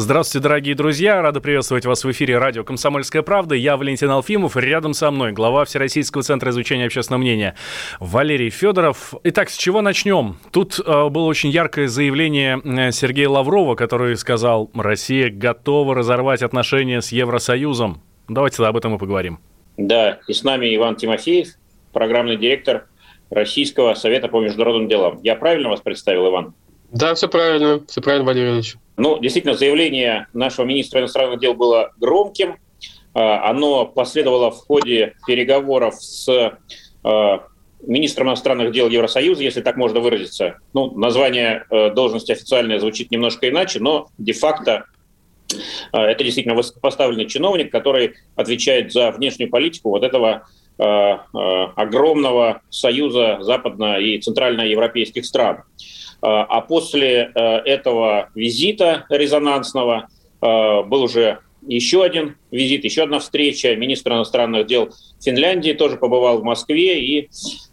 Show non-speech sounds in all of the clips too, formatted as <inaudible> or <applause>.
Здравствуйте, дорогие друзья. Рада приветствовать вас в эфире радио «Комсомольская правда». Я Валентин Алфимов. Рядом со мной глава Всероссийского центра изучения общественного мнения Валерий Федоров. Итак, с чего начнем? Тут э, было очень яркое заявление э, Сергея Лаврова, который сказал, Россия готова разорвать отношения с Евросоюзом. Давайте об этом и поговорим. Да, и с нами Иван Тимофеев, программный директор Российского совета по международным делам. Я правильно вас представил, Иван? Да, все правильно, все правильно, Валерий Ильич. Ну, действительно, заявление нашего министра иностранных дел было громким. А, оно последовало в ходе переговоров с а, министром иностранных дел Евросоюза, если так можно выразиться. Ну, название э, должности официальное звучит немножко иначе, но де-факто а, это действительно высокопоставленный чиновник, который отвечает за внешнюю политику вот этого огромного союза западно- и центральноевропейских стран. А, а после э, этого визита резонансного э, был уже еще один визит, еще одна встреча. Министр иностранных дел Финляндии тоже побывал в Москве. И, э,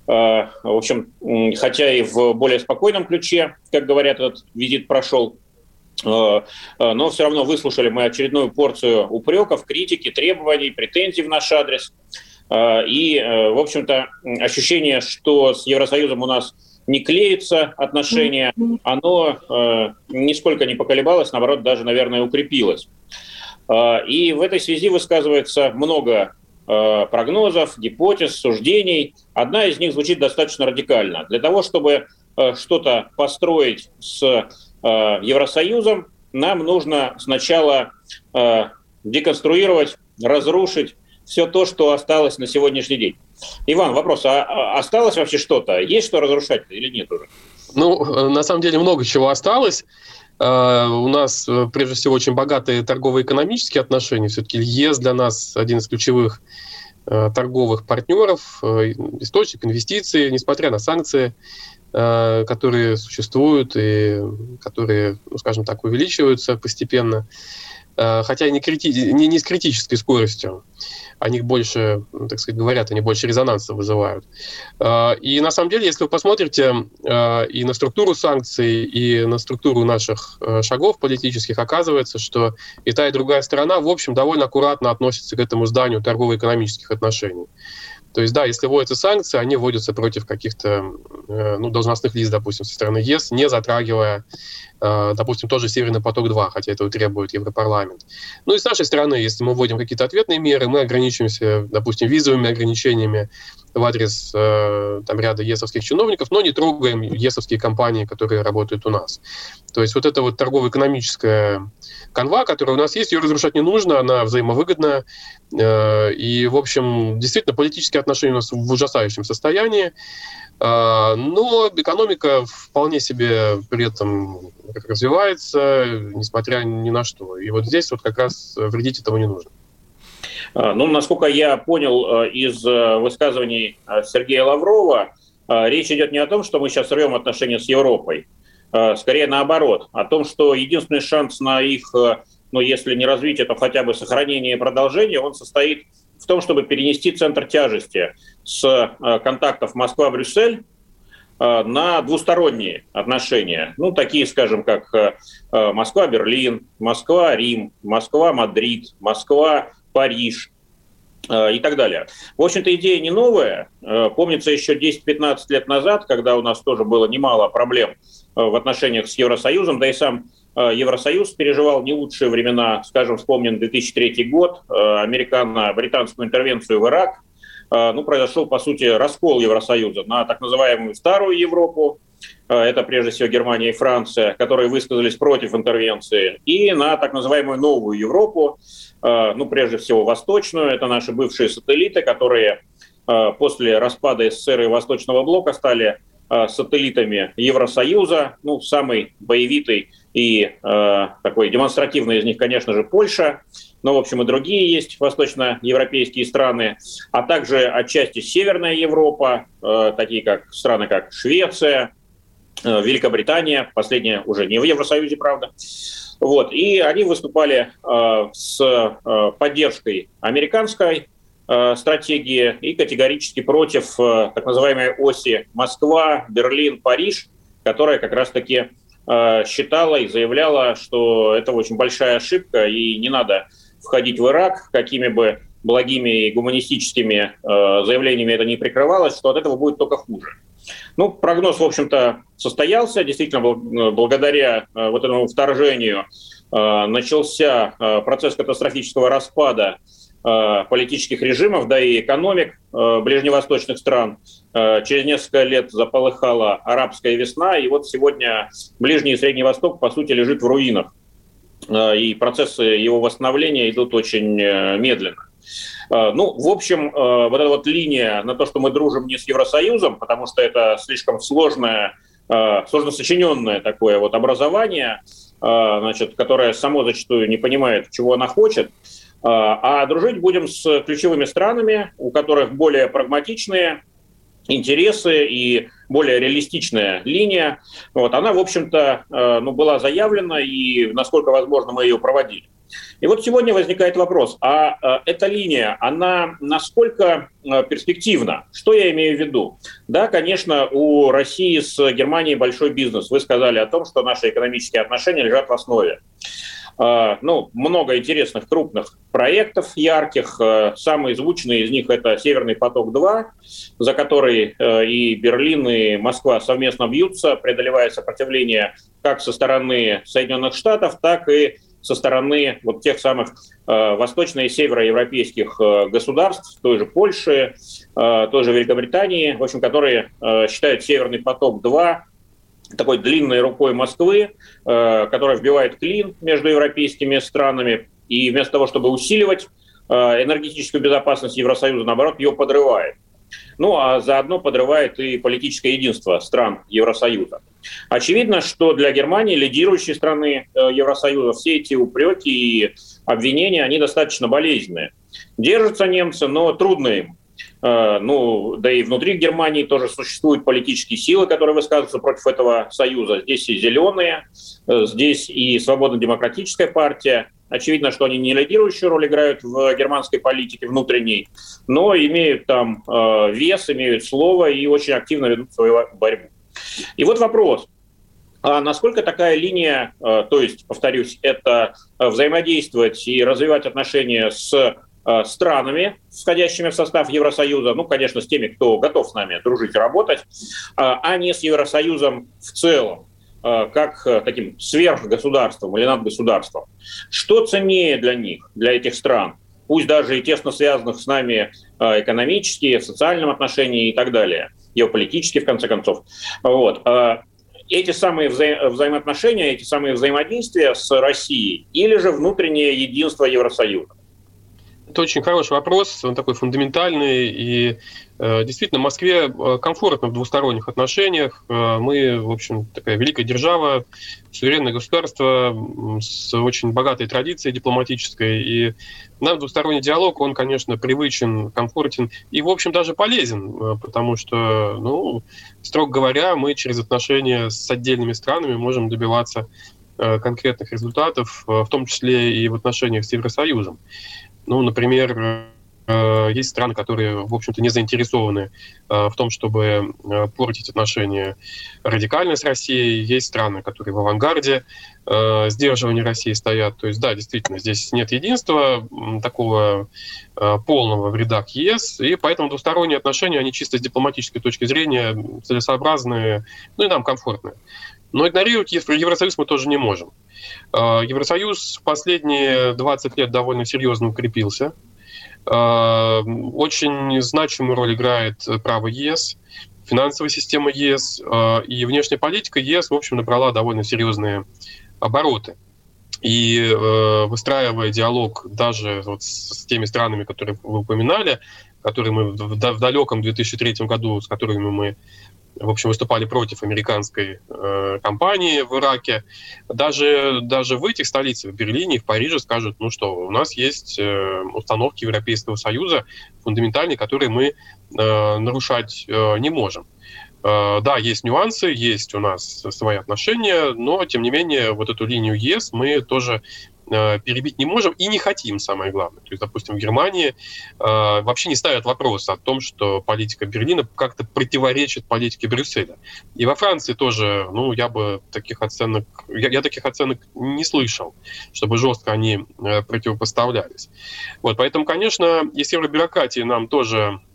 в общем, хотя и в более спокойном ключе, как говорят, этот визит прошел, но все равно выслушали мы очередную порцию упреков, критики, требований, претензий в наш адрес. И, в общем-то, ощущение, что с Евросоюзом у нас не клеится отношения, оно э, нисколько не поколебалось, наоборот, даже, наверное, укрепилось. Э, и в этой связи высказывается много э, прогнозов, гипотез, суждений. Одна из них звучит достаточно радикально. Для того, чтобы э, что-то построить с э, Евросоюзом, нам нужно сначала э, деконструировать, разрушить все то, что осталось на сегодняшний день. Иван, вопрос, а, а осталось вообще что-то? Есть что разрушать или нет уже? Ну, э, на самом деле много чего осталось. Uh, у нас, э, прежде всего, очень богатые торгово-экономические отношения. Все-таки ЕС для нас один из ключевых торговых партнеров, источник инвестиций, несмотря на санкции, которые существуют и которые, ну, скажем так, увеличиваются постепенно. Э, хотя не, крити... не, не с критической скоростью. Они больше, ну, так сказать, говорят, они больше резонанса вызывают. Э, и на самом деле, если вы посмотрите э, и на структуру санкций, и на структуру наших шагов политических, оказывается, что и та, и другая сторона, в общем, довольно аккуратно относятся к этому зданию торгово-экономических отношений. То есть, да, если вводятся санкции, они вводятся против каких-то ну, должностных лиц, допустим, со стороны ЕС, не затрагивая Э, допустим, тоже «Северный поток-2», хотя этого требует Европарламент. Ну и с нашей стороны, если мы вводим какие-то ответные меры, мы ограничиваемся, допустим, визовыми ограничениями в адрес э, там, ряда ЕСовских чиновников, но не трогаем ЕСовские компании, которые работают у нас. То есть вот эта вот торгово-экономическая канва, которая у нас есть, ее разрушать не нужно, она взаимовыгодна. Э, и, в общем, действительно, политические отношения у нас в ужасающем состоянии. А, но экономика вполне себе при этом развивается, несмотря ни на что. И вот здесь вот как раз вредить этому не нужно. А, ну, насколько я понял э, из э, высказываний э, Сергея Лаврова, речь идет не о том, что мы сейчас рвем отношения с Европой, скорее наоборот, о том, что единственный шанс на их, ну, если не развитие, то хотя бы сохранение и продолжение, он состоит в том, чтобы перенести центр тяжести с контактов Москва-Брюссель на двусторонние отношения. Ну, такие, скажем, как Москва-Берлин, Москва-Рим, Москва-Мадрид, Москва-Париж и так далее. В общем-то, идея не новая. Помнится еще 10-15 лет назад, когда у нас тоже было немало проблем в отношениях с Евросоюзом, да и сам Э, Евросоюз переживал не лучшие времена, скажем, вспомним 2003 год, э, американо-британскую интервенцию в Ирак. Э, ну, произошел, по сути, раскол Евросоюза на так называемую старую Европу, это прежде всего Германия и Франция, которые высказались против интервенции, и на так называемую новую Европу, ну, прежде всего восточную, это наши бывшие сателлиты, которые после распада СССР и Восточного блока стали сателлитами Евросоюза, ну, самый боевитый и такой демонстративный из них, конечно же, Польша, но, в общем, и другие есть восточноевропейские страны, а также отчасти Северная Европа, такие как страны, как Швеция, Великобритания, последняя уже не в Евросоюзе, правда. Вот, и они выступали э, с э, поддержкой американской э, стратегии и категорически против э, так называемой оси Москва, Берлин, Париж, которая как раз-таки э, считала и заявляла, что это очень большая ошибка и не надо входить в Ирак, какими бы благими и гуманистическими э, заявлениями это не прикрывалось, что от этого будет только хуже. Ну, прогноз, в общем-то, состоялся. Действительно, э, благодаря э, вот этому вторжению э, начался процесс катастрофического распада политических режимов, да и экономик ближневосточных стран. Через несколько лет заполыхала арабская весна, и вот сегодня Ближний и Средний Восток, по сути, лежит в руинах. И процессы его восстановления идут очень медленно. Э, ну, в общем, вот эта вот линия на то, что мы дружим не с Евросоюзом, потому что это слишком сложное, сложно сочиненное такое вот образование, значит, которое само зачастую не понимает, чего она хочет, а дружить будем с ключевыми странами, у которых более прагматичные интересы и более реалистичная линия. Вот, она, в общем-то, э, ну, была заявлена, и насколько возможно мы ее проводили. И вот сегодня возникает вопрос, а э, эта линия, она насколько э, перспективна? Что я имею в виду? Да, конечно, у России с Германией большой бизнес. Вы сказали о том, что наши экономические отношения лежат в основе. А, ну, много интересных крупных проектов ярких. Самый звучный из них это «Северный поток-2», за который э, и Берлин, и Москва совместно бьются, преодолевая сопротивление как со стороны Соединенных Штатов, так и со стороны вот тех самых э, восточно- и североевропейских э, государств, той же Польши, э, той же Великобритании, в общем, которые э, считают «Северный поток-2» такой длинной рукой Москвы, э, которая вбивает клин между европейскими странами, и вместо того, чтобы усиливать э, энергетическую безопасность Евросоюза, наоборот, ее подрывает. Ну, а заодно подрывает и политическое единство стран Евросоюза. Очевидно, что для Германии, лидирующей страны э, Евросоюза, все эти упреки и обвинения, они достаточно болезненные. Держатся немцы, но трудно им. Э, ну, да и внутри Германии тоже существуют политические силы, которые высказываются против этого союза. Здесь и зеленые, э, здесь и свободно-демократическая партия. Очевидно, что они не лидирующую роль играют в германской политике внутренней, но имеют там вес, имеют слово и очень активно ведут свою борьбу. И вот вопрос. А насколько такая линия, то есть, повторюсь, это взаимодействовать и развивать отношения с Э, странами, входящими в состав Евросоюза, ну, конечно, с теми, кто готов с нами дружить и работать, э, а не с Евросоюзом в целом э, как таким сверхгосударством или надгосударством. Что ценнее для них, для этих стран? Пусть даже и тесно связанных с нами экономически, в социальном отношении и так далее, геополитически, в конце концов. Вот. Эти самые вза- взаимоотношения, эти самые взаимодействия с Россией или же внутреннее единство Евросоюза? Это очень хороший вопрос, он такой фундаментальный. И действительно, Москве э, комфортно в двусторонних отношениях. Э, мы, в общем, такая великая держава, суверенное государство с очень богатой традицией дипломатической. И нам двусторонний диалог, он, конечно, привычен, комфортен и, в общем, даже полезен, потому что, ну, строго говоря, мы через отношения с отдельными странами можем добиваться конкретных результатов, в том числе и в отношениях с Евросоюзом. Ну, например, э, есть страны, которые, в общем-то, не заинтересованы э, в том, чтобы э, портить отношения радикально с Россией. Есть страны, которые в авангарде сдерживания России стоят. То есть, да, действительно, здесь нет единства такого полного в рядах ЕС, и поэтому двусторонние отношения, они чисто с дипломатической точки зрения целесообразные, ну и нам комфортные. Но игнорировать Евросоюз мы тоже не можем. Евросоюз в последние 20 лет довольно серьезно укрепился. А, очень значимую роль играет право ЕС, финансовая система ЕС а, и внешняя политика ЕС, в общем, набрала довольно серьезные обороты. И выстраивая диалог даже вот с теми странами, которые вы упоминали, которые мы в далеком 2003 году, с которыми мы в общем, выступали против американской э, кампании в Ираке. Даже, даже в этих столицах, в Берлине в Париже скажут, ну что, у нас есть э, установки Европейского Союза фундаментальные, которые мы э, нарушать э, не можем. Э, да, есть нюансы, есть у нас свои отношения, но, тем не менее, вот эту линию ЕС мы тоже перебить не можем и не хотим, самое главное. То есть, допустим, в Германии э, вообще не ставят вопрос о том, что политика Берлина как-то противоречит политике Брюсселя. И во Франции тоже, ну, я бы таких оценок, я, я таких оценок не слышал, чтобы жестко они э, противопоставлялись. Вот, поэтому, конечно, из евробюрократии нам тоже Э,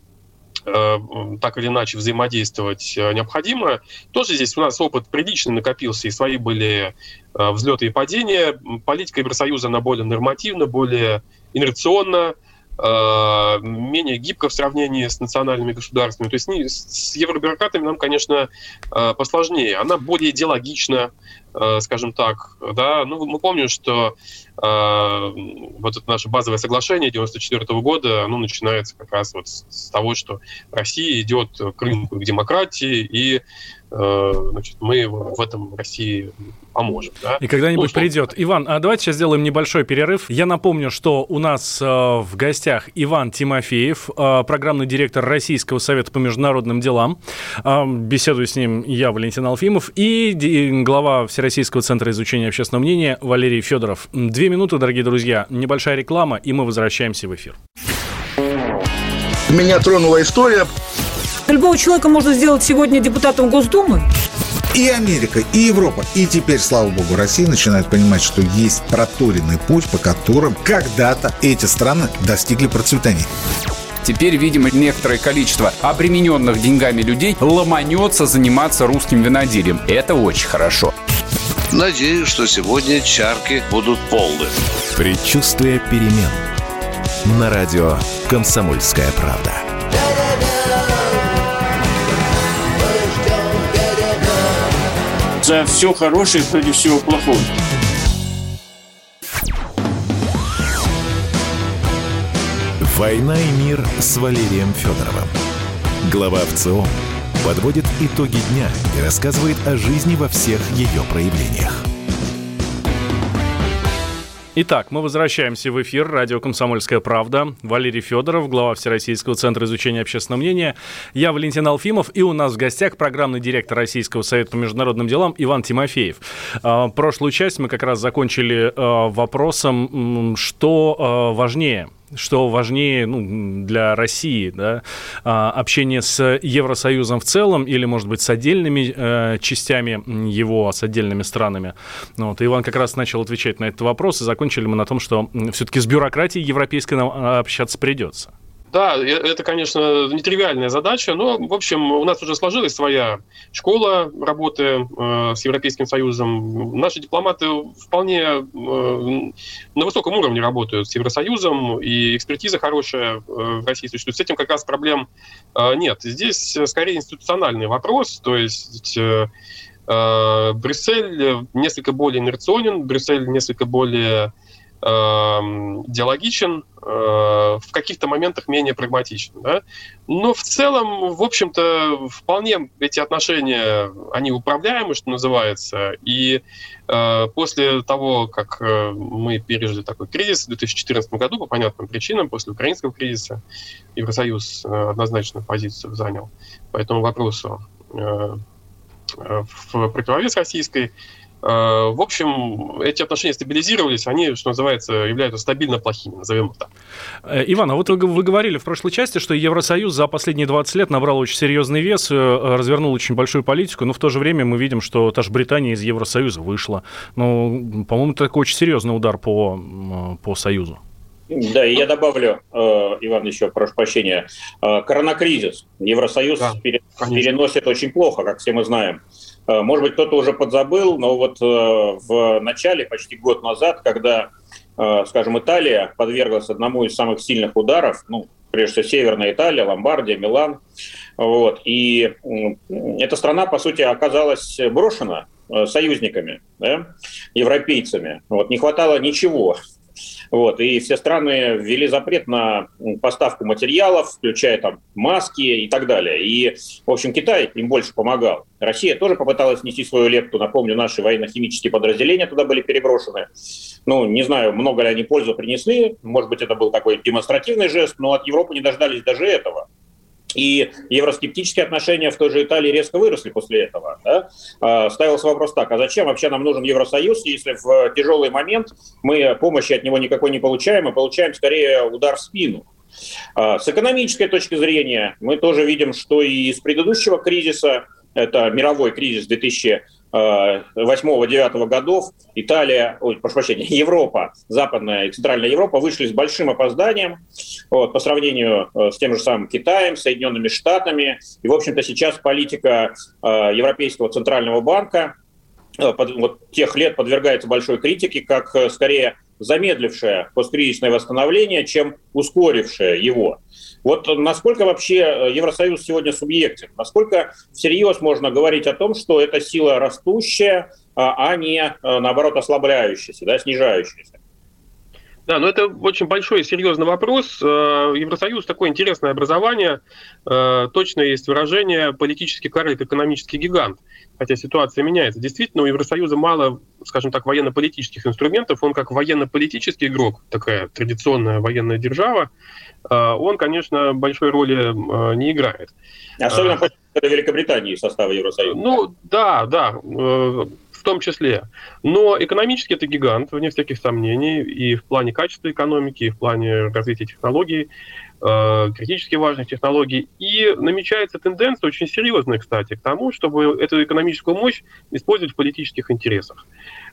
так или иначе взаимодействовать э, необходимо. Тоже здесь у нас опыт приличный накопился, и свои были э, взлеты и падения. Политика Евросоюза, она более нормативна, более инерционна, менее гибко в сравнении с национальными государствами. То есть с евробюрократами нам, конечно, посложнее. Она более идеологична, скажем так. Да? Ну, мы помним, что вот это наше базовое соглашение 94 года, оно начинается как раз вот с того, что Россия идет к рынку к демократии, и Э, значит, мы в этом России поможем. Да? И когда-нибудь ну, придет. Иван, а давайте сейчас сделаем небольшой перерыв. Я напомню, что у нас э, в гостях Иван Тимофеев, э, программный директор Российского совета по международным делам. Э, беседую с ним я, Валентин Алфимов, и глава Всероссийского центра изучения общественного мнения Валерий Федоров. Две минуты, дорогие друзья, небольшая реклама, и мы возвращаемся в эфир. Меня тронула история Любого человека можно сделать сегодня депутатом Госдумы. И Америка, и Европа, и теперь, слава богу, Россия начинает понимать, что есть проторенный путь, по которым когда-то эти страны достигли процветания. Теперь, видимо, некоторое количество обремененных деньгами людей ломанется заниматься русским виноделием. Это очень хорошо. Надеюсь, что сегодня чарки будут полны. Предчувствие перемен. На радио «Комсомольская правда». за все хорошее против всего плохого. «Война и мир» с Валерием Федоровым. Глава ВЦО подводит итоги дня и рассказывает о жизни во всех ее проявлениях. Итак, мы возвращаемся в эфир. Радио «Комсомольская правда». Валерий Федоров, глава Всероссийского центра изучения общественного мнения. Я Валентин Алфимов. И у нас в гостях программный директор Российского совета по международным делам Иван Тимофеев. А, прошлую часть мы как раз закончили а, вопросом, что а, важнее – что важнее ну, для России, да, а, общение с Евросоюзом в целом или, может быть, с отдельными э, частями его, с отдельными странами. Ну вот, Иван как раз начал отвечать на этот вопрос, и закончили мы на том, что все-таки с бюрократией европейской нам а, общаться придется. Да, это, конечно, нетривиальная задача, но, в общем, у нас уже сложилась своя школа работы э, с Европейским Союзом. Наши дипломаты вполне э, на высоком уровне работают с Евросоюзом, и экспертиза хорошая э, в России существует. С этим как раз проблем э, нет. Здесь скорее институциональный вопрос, то есть... Э, э Брюссель несколько более инерционен, Брюссель несколько более диалогичен, э, в каких-то моментах менее прагматичен. Да? Но в целом, в общем-то, вполне эти отношения, они управляемы, что называется. И э, после того, как э, мы пережили такой кризис в 2014 году, по понятным причинам, после украинского кризиса, Евросоюз однозначно позицию занял по этому вопросу в противовес российской в общем, эти отношения стабилизировались, они, что называется, являются стабильно плохими, назовем их так. Э, Иван, а вот вы, говорили в прошлой части, что Евросоюз за последние 20 лет набрал очень серьезный вес, э, развернул очень большую политику, но в то же время мы видим, что та же Британия из Евросоюза вышла. Ну, по-моему, это такой очень серьезный удар по, по Союзу. Да, и я добавлю, Иван, еще, прошу прощения, коронакризис. Евросоюз да, переносит очень плохо, как все мы знаем. Э, может быть, кто-то уже подзабыл, но вот э, в начале, почти год назад, когда, э, скажем, Италия подверглась одному из самых сильных ударов, ну, прежде всего, Северная Италия, Ломбардия, Милан, вот, и эта страна, по сути, оказалась брошена союзниками, да, европейцами. Вот, не хватало ничего, Вот, и все страны ввели запрет на поставку материалов, включая там маски и так далее. И, в общем, Китай им больше помогал. Россия тоже попыталась нести свою лепту. Напомню, наши военно-химические подразделения туда были переброшены. Ну, не знаю, много ли они пользу принесли. Может быть, это был такой демонстративный жест, но от Европы не дождались даже этого. И евроскептические отношения в той же Италии резко выросли после этого. Да? А, ставился вопрос так, а зачем вообще нам нужен Евросоюз, если в тяжелый момент мы помощи от него никакой не получаем, мы получаем скорее удар в спину. А, с экономической точки зрения мы тоже видим, что и из предыдущего кризиса, это мировой кризис 2000 8-9 годов Италия, ой, прошу прощения, <laughs> Европа, Западная и Центральная Европа вышли с большим опозданием вот, по сравнению э, с тем же самым Китаем, Соединенными Штатами. И, в общем-то, сейчас политика э, Европейского Центрального банка э, под, вот, тех лет подвергается большой критике, как скорее замедлившее посткризисное восстановление, чем ускорившее его. Вот насколько вообще э, Евросоюз сегодня субъектен? Насколько всерьез можно говорить о том, что это сила растущая, а, а не, э, наоборот, ослабляющаяся, да, снижающаяся? Да, но это очень большой и серьезный вопрос. Э, Евросоюз такое интересное образование. Точно есть выражение политический карлик, экономический гигант. Хотя ситуация меняется. Действительно, у Евросоюза мало, скажем так, военно-политических инструментов. Он как военно-политический игрок, такая традиционная военная держава, а, он, конечно, большой роли не играет. Особенно после Великобритании состава Евросоюза. Ну, да, да, э, в том числе. Но экономически это гигант, вне всяких сомнений, и в плане качества экономики, и в плане развития технологий, э, критически важных технологий. И намечается тенденция, очень серьезная, кстати, к тому, чтобы эту экономическую мощь использовать в политических интересах.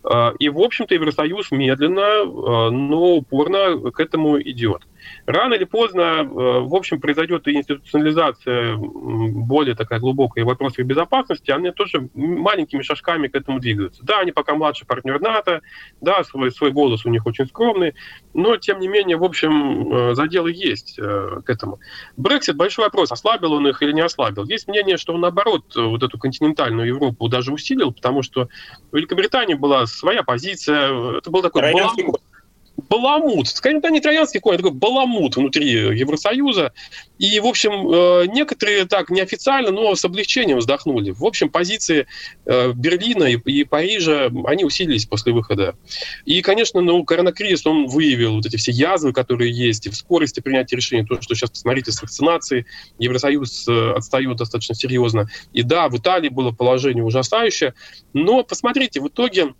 Э, и, в общем-то, Евросоюз медленно, но упорно к этому идет. Рано или поздно, э, в общем, произойдет и институционализация более такая глубокая вопросов безопасности, они тоже маленькими шажками к этому двигаются. Да, они пока младший партнер НАТО, да, свой, свой голос у них очень скромный, но, тем не менее, в общем, э, заделы есть э, к этому. Брексит – большой вопрос, ослабил он их или не ослабил. Есть мнение, что он, наоборот, вот эту континентальную Европу даже усилил, потому что у Великобритании была своя позиция, это был такой баланс баламут. Скажем, да, не троянский конь, а такой баламут внутри Евросоюза. И, в общем, э, некоторые так неофициально, но с облегчением вздохнули. В общем, позиции э, Берлина и Парижа, они усилились после выхода. И, конечно, ну, коронакризис, он выявил вот эти все язвы, которые есть, и в скорости принятия решений. То, что сейчас, посмотрите, с вакцинацией Евросоюз э, отстает достаточно серьезно. И да, в Италии было положение ужасающее. Но посмотрите, в итоге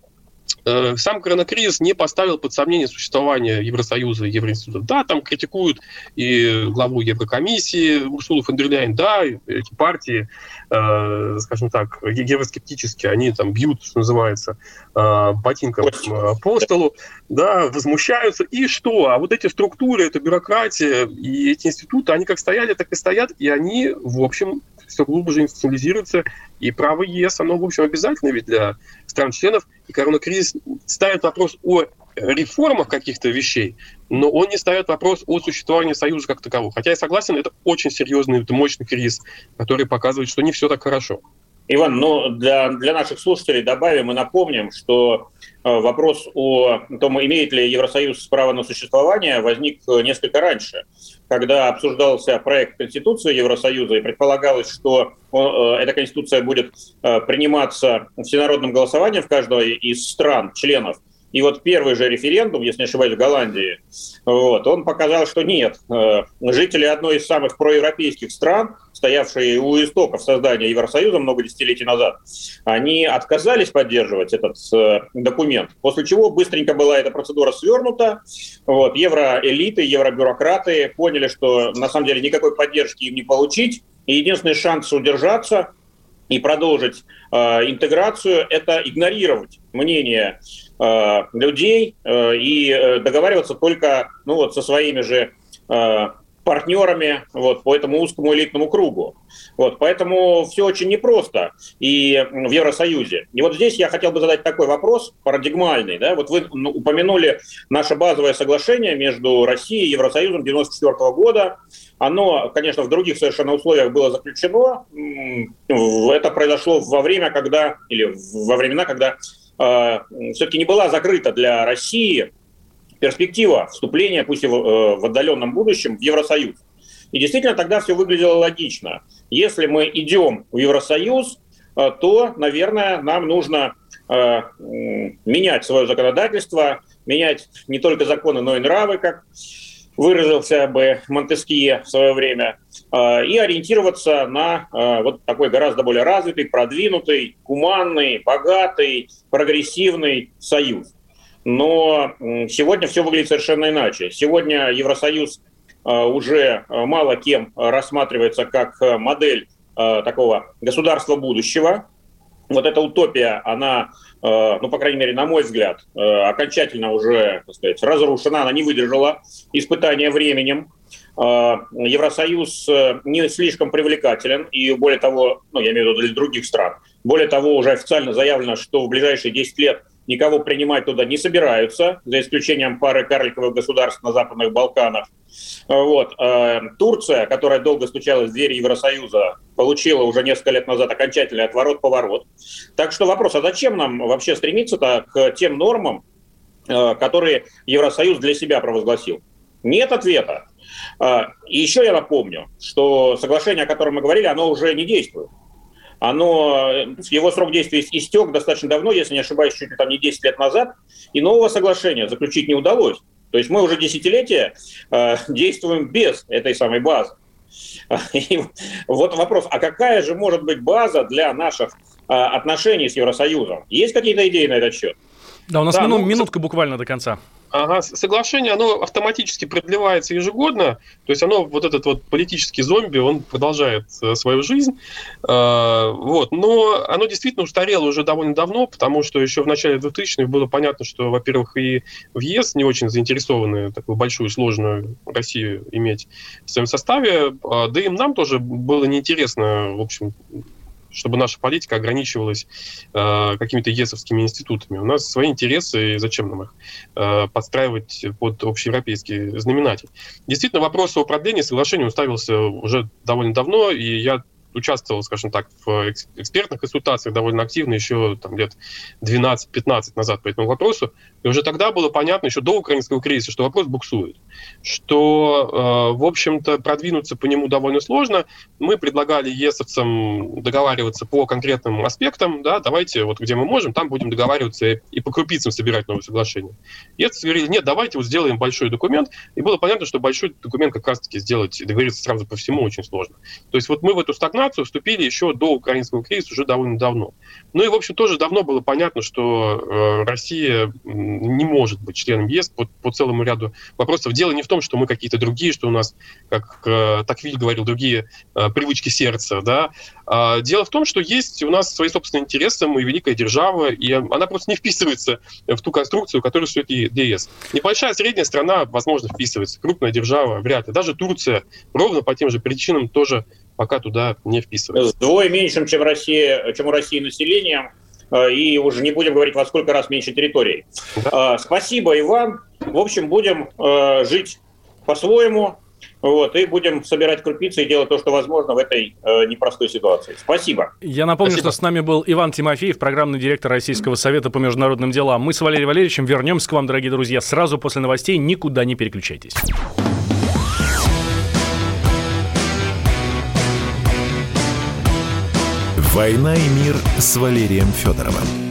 сам коронакризис не поставил под сомнение существование Евросоюза и Евроинститута. Да, там критикуют и главу Еврокомиссии Урсулу фон дер Ляйен, да, эти партии, э, скажем так, евроскептические, они там бьют, что называется, э, ботинком э, по столу, да, возмущаются. И что? А вот эти структуры, эта бюрократия и эти институты, они как стояли, так и стоят, и они, в общем, все глубже институционализируются. И право ЕС, оно, в общем, обязательно ведь для стран-членов. И коронакризис ставит вопрос о реформах каких-то вещей, но он не ставит вопрос о существовании Союза как такового. Хотя я согласен, это очень серьезный, это мощный кризис, который показывает, что не все так хорошо. Иван, ну для, для наших слушателей добавим и напомним, что э, вопрос о том, имеет ли Евросоюз право на существование, возник несколько раньше, когда обсуждался проект Конституции Евросоюза и предполагалось, что э, эта Конституция будет э, приниматься всенародным голосованием в каждой из стран, членов, и вот первый же референдум, если не ошибаюсь, в Голландии, вот, он показал, что нет. Э, жители одной из самых проевропейских стран, стоявшие у истоков создания Евросоюза много десятилетий назад, они отказались поддерживать этот э, документ, после чего быстренько была эта процедура свернута. Вот, евроэлиты, евробюрократы поняли, что на самом деле никакой поддержки им не получить, и единственный шанс удержаться и продолжить э, интеграцию – это игнорировать мнение Э, людей э, и э, договариваться только ну, вот, со своими же партнерами вот, по этому узкому элитному кругу. Вот, поэтому все очень непросто и в Евросоюзе. И вот здесь я хотел бы задать такой вопрос парадигмальный. Да? Вот вы ну, упомянули наше базовое соглашение между Россией и Евросоюзом 1994 года. Оно, конечно, в других совершенно условиях было заключено. Это произошло во время, когда, или во времена, когда э, все-таки не была закрыта для России перспектива вступления, пусть и в, э, в отдаленном будущем, в Евросоюз. И действительно тогда все выглядело логично. Если мы идем в Евросоюз, э, то, наверное, нам нужно э, менять свое законодательство, менять не только законы, но и нравы, как выразился бы Монтескье в свое время, и ориентироваться на вот такой гораздо более развитый, продвинутый, гуманный, богатый, прогрессивный союз. Но сегодня все выглядит совершенно иначе. Сегодня Евросоюз Э, уже э, мало кем рассматривается как э, модель такого государства будущего. Вот эта утопия, она, ну, по крайней мере, на мой взгляд, окончательно уже, так сказать, разрушена, она не выдержала испытания временем. Евросоюз не слишком привлекателен, и более того, ну, я имею в виду для других стран, более того, уже официально заявлено, что в ближайшие 10 лет никого принимать туда не собираются, за исключением пары карликовых государств на Западных Балканах. Вот. Э, Турция, которая долго стучалась в двери Евросоюза, получила уже несколько лет назад окончательный отворот-поворот. Так что вопрос, а зачем нам вообще стремиться-то к тем нормам, э, которые Евросоюз для себя провозгласил? Нет ответа. Э, и еще я напомню, что соглашение, о котором мы говорили, оно уже не действует оно, его срок действия истек достаточно давно, если не ошибаюсь, чуть ли там не 10 лет назад, и нового соглашения заключить не удалось. То есть мы уже десятилетия э, действуем без этой самой базы. <laughs> И вот вопрос, а какая же может быть база для наших э, отношений с Евросоюзом? Есть какие-то идеи на этот счет? Да, у нас да, мину, ну, минутка буквально до конца. Ага, соглашение, оно автоматически продлевается ежегодно, то есть оно, вот этот вот политический зомби, он продолжает э, свою жизнь, э, вот, но оно действительно устарело уже довольно давно, потому что еще в начале 2000-х было понятно, что, во-первых, и в ЕС не очень заинтересованы такую большую сложную Россию иметь в своем составе, а, да и нам тоже было неинтересно, в общем, чтобы наша политика ограничивалась э, какими-то ЕСовскими институтами. У нас свои интересы, и зачем нам их э, подстраивать под общеевропейский знаменатель. Действительно, вопрос о продлении соглашения уставился уже довольно давно, и я участвовал, скажем так, в экспертных консультациях довольно активно еще там, лет 12-15 назад по этому вопросу. И уже тогда было понятно, еще до украинского кризиса, что вопрос буксует. Что, э, в общем-то, продвинуться по нему довольно сложно. Мы предлагали ЕСовцам договариваться по конкретным аспектам. Да, давайте, вот где мы можем, там будем договариваться и по крупицам собирать новые соглашения. ЕСовцы говорили, нет, давайте вот сделаем большой документ. И было понятно, что большой документ как раз-таки сделать и договориться сразу по всему очень сложно. То есть вот мы в эту стагнацию вступили еще до украинского кризиса уже довольно давно. Ну и, в общем, тоже давно было понятно, что э, Россия не может быть членом ЕС по, по целому ряду вопросов. Дело не в том, что мы какие-то другие, что у нас, как э, Таквиль говорил, другие э, привычки сердца. Да? А, дело в том, что есть у нас свои собственные интересы, мы великая держава, и она просто не вписывается в ту конструкцию, которую существует ЕС. Небольшая средняя страна, возможно, вписывается, крупная держава вряд ли. Даже Турция ровно по тем же причинам тоже пока туда не вписывается. Вдвое меньшим, чем, Россия, чем у России населением, э, и уже не будем говорить, во сколько раз меньше территорий. Да. Э, спасибо, Иван. В общем, будем э, жить по-своему, вот, и будем собирать крупицы и делать то, что возможно в этой э, непростой ситуации. Спасибо. Я напомню, Спасибо. что с нами был Иван Тимофеев, программный директор Российского совета по международным делам. Мы с Валерием Валерьевичем вернемся к вам, дорогие друзья, сразу после новостей. Никуда не переключайтесь. «Война и мир» с Валерием Федоровым.